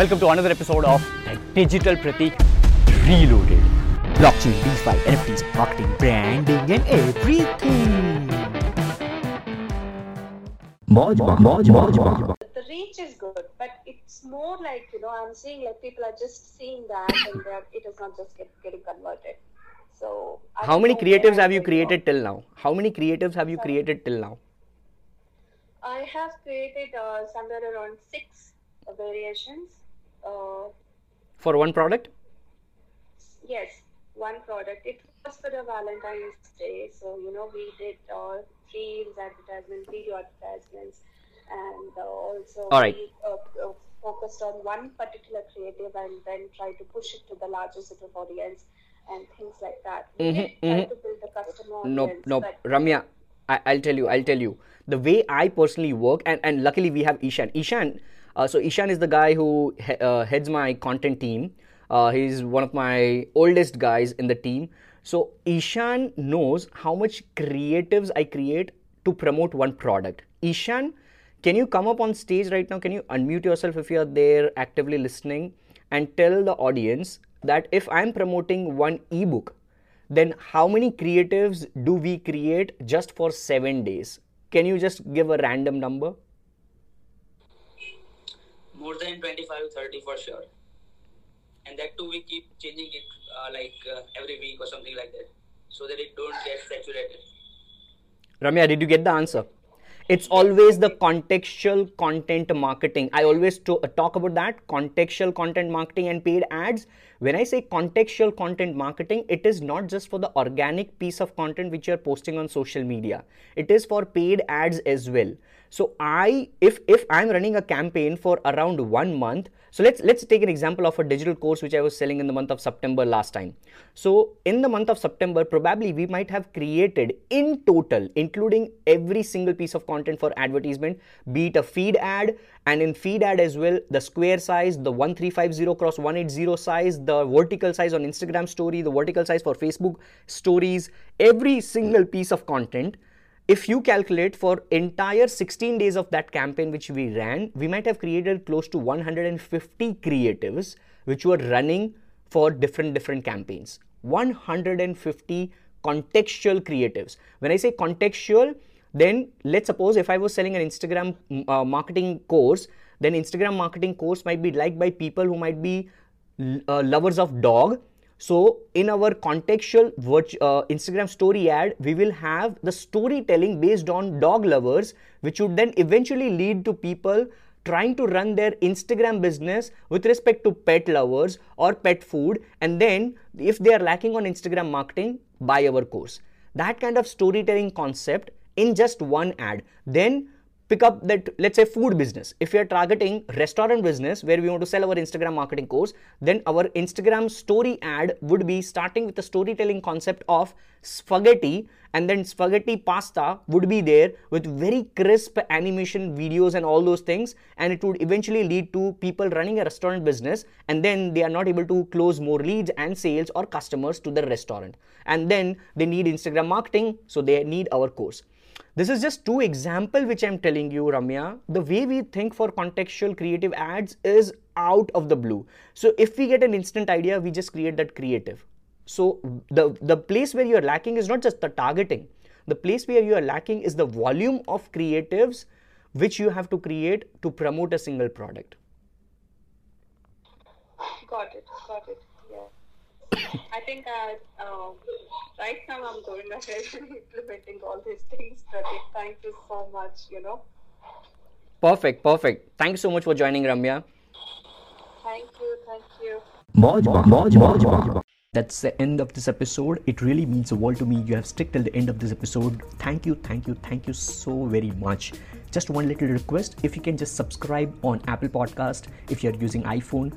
Welcome to another episode of the Digital Pratik Reloaded. Blockchain, DeFi, NFTs, marketing, branding, and everything. the reach is good, but it's more like you know I'm seeing like people are just seeing that and it is not just get, getting converted. So I How many creatives have you created till now? How many creatives have you created till now? I have created uh, somewhere around six uh, variations. Uh, For one product? yes, one product. It was for the Valentine's Day, so you know we did uh, reels advertisements, video advertisements, and uh, also All right. we uh, uh, focused on one particular creative and then try to push it to the larger set of audience and things like that. We Mhm, did try mhm. to build the customer Nope, audience, but Ramya, I, I'll tell you, I'll tell you. The way I personally work, and, and luckily we have Ishan. Ishan, uh, so Ishan is the guy who he, uh, heads my content team. Uh, he's one of my oldest guys in the team. So Ishan knows how much creatives I create to promote one product. Ishan, can you come up on stage right now? Can you unmute yourself if you are there actively listening and tell the audience that if I'm promoting one ebook, then how many creatives do we create just for seven days? Can you just give a random number? More than 25 30 for sure and that too we keep changing it uh, like uh, every week or something like that so that it don't get saturated Ramya, did you get the answer? It's always the contextual content marketing. I always to- talk about that contextual content marketing and paid ads. When I say contextual content marketing, it is not just for the organic piece of content which you're posting on social media. It is for paid ads as well. So I, if if I'm running a campaign for around one month, so let's let's take an example of a digital course which I was selling in the month of September last time. So in the month of September, probably we might have created in total, including every single piece of content for advertisement, be it a feed ad, and in feed ad as well, the square size, the 1350 cross 180 size, the vertical size on Instagram story, the vertical size for Facebook stories, every single piece of content. If you calculate for entire 16 days of that campaign which we ran we might have created close to 150 creatives which were running for different different campaigns. 150 contextual creatives. When i say contextual then let's suppose if i was selling an instagram uh, marketing course then instagram marketing course might be liked by people who might be uh, lovers of dog so in our contextual uh, Instagram story ad, we will have the storytelling based on dog lovers, which would then eventually lead to people trying to run their Instagram business with respect to pet lovers or pet food. And then if they are lacking on Instagram marketing, buy our course. That kind of storytelling concept in just one ad. Then pick up that let's say food business. If you're targeting restaurant business where we want to sell our instagram marketing course then our instagram story ad would be starting with the storytelling concept of spaghetti and then spaghetti pasta would be there with very crisp animation videos and all those things and it would eventually lead to people running a restaurant business and then they are not able to close more leads and sales or customers to their restaurant. And then they need instagram marketing so they need our course this is just two example which I'm telling you, Ramya. The way we think for contextual creative ads is out of the blue. So if we get an instant idea, we just create that creative. So the the place where you are lacking is not just the targeting. The place where you are lacking is the volume of creatives which you have to create to promote a single product. got it, got it. Yeah. I think uh, uh, right now I'm going ahead and implementing all these things. Pratik, thank you so much. You know, Perfect, perfect. Thanks so much for joining, Ramya. thank you, thank you. That's the end of this episode. It really means the world to me. You have stuck till the end of this episode. Thank you, thank you, thank you so very much. Just one little request if you can just subscribe on Apple Podcast if you're using iPhone,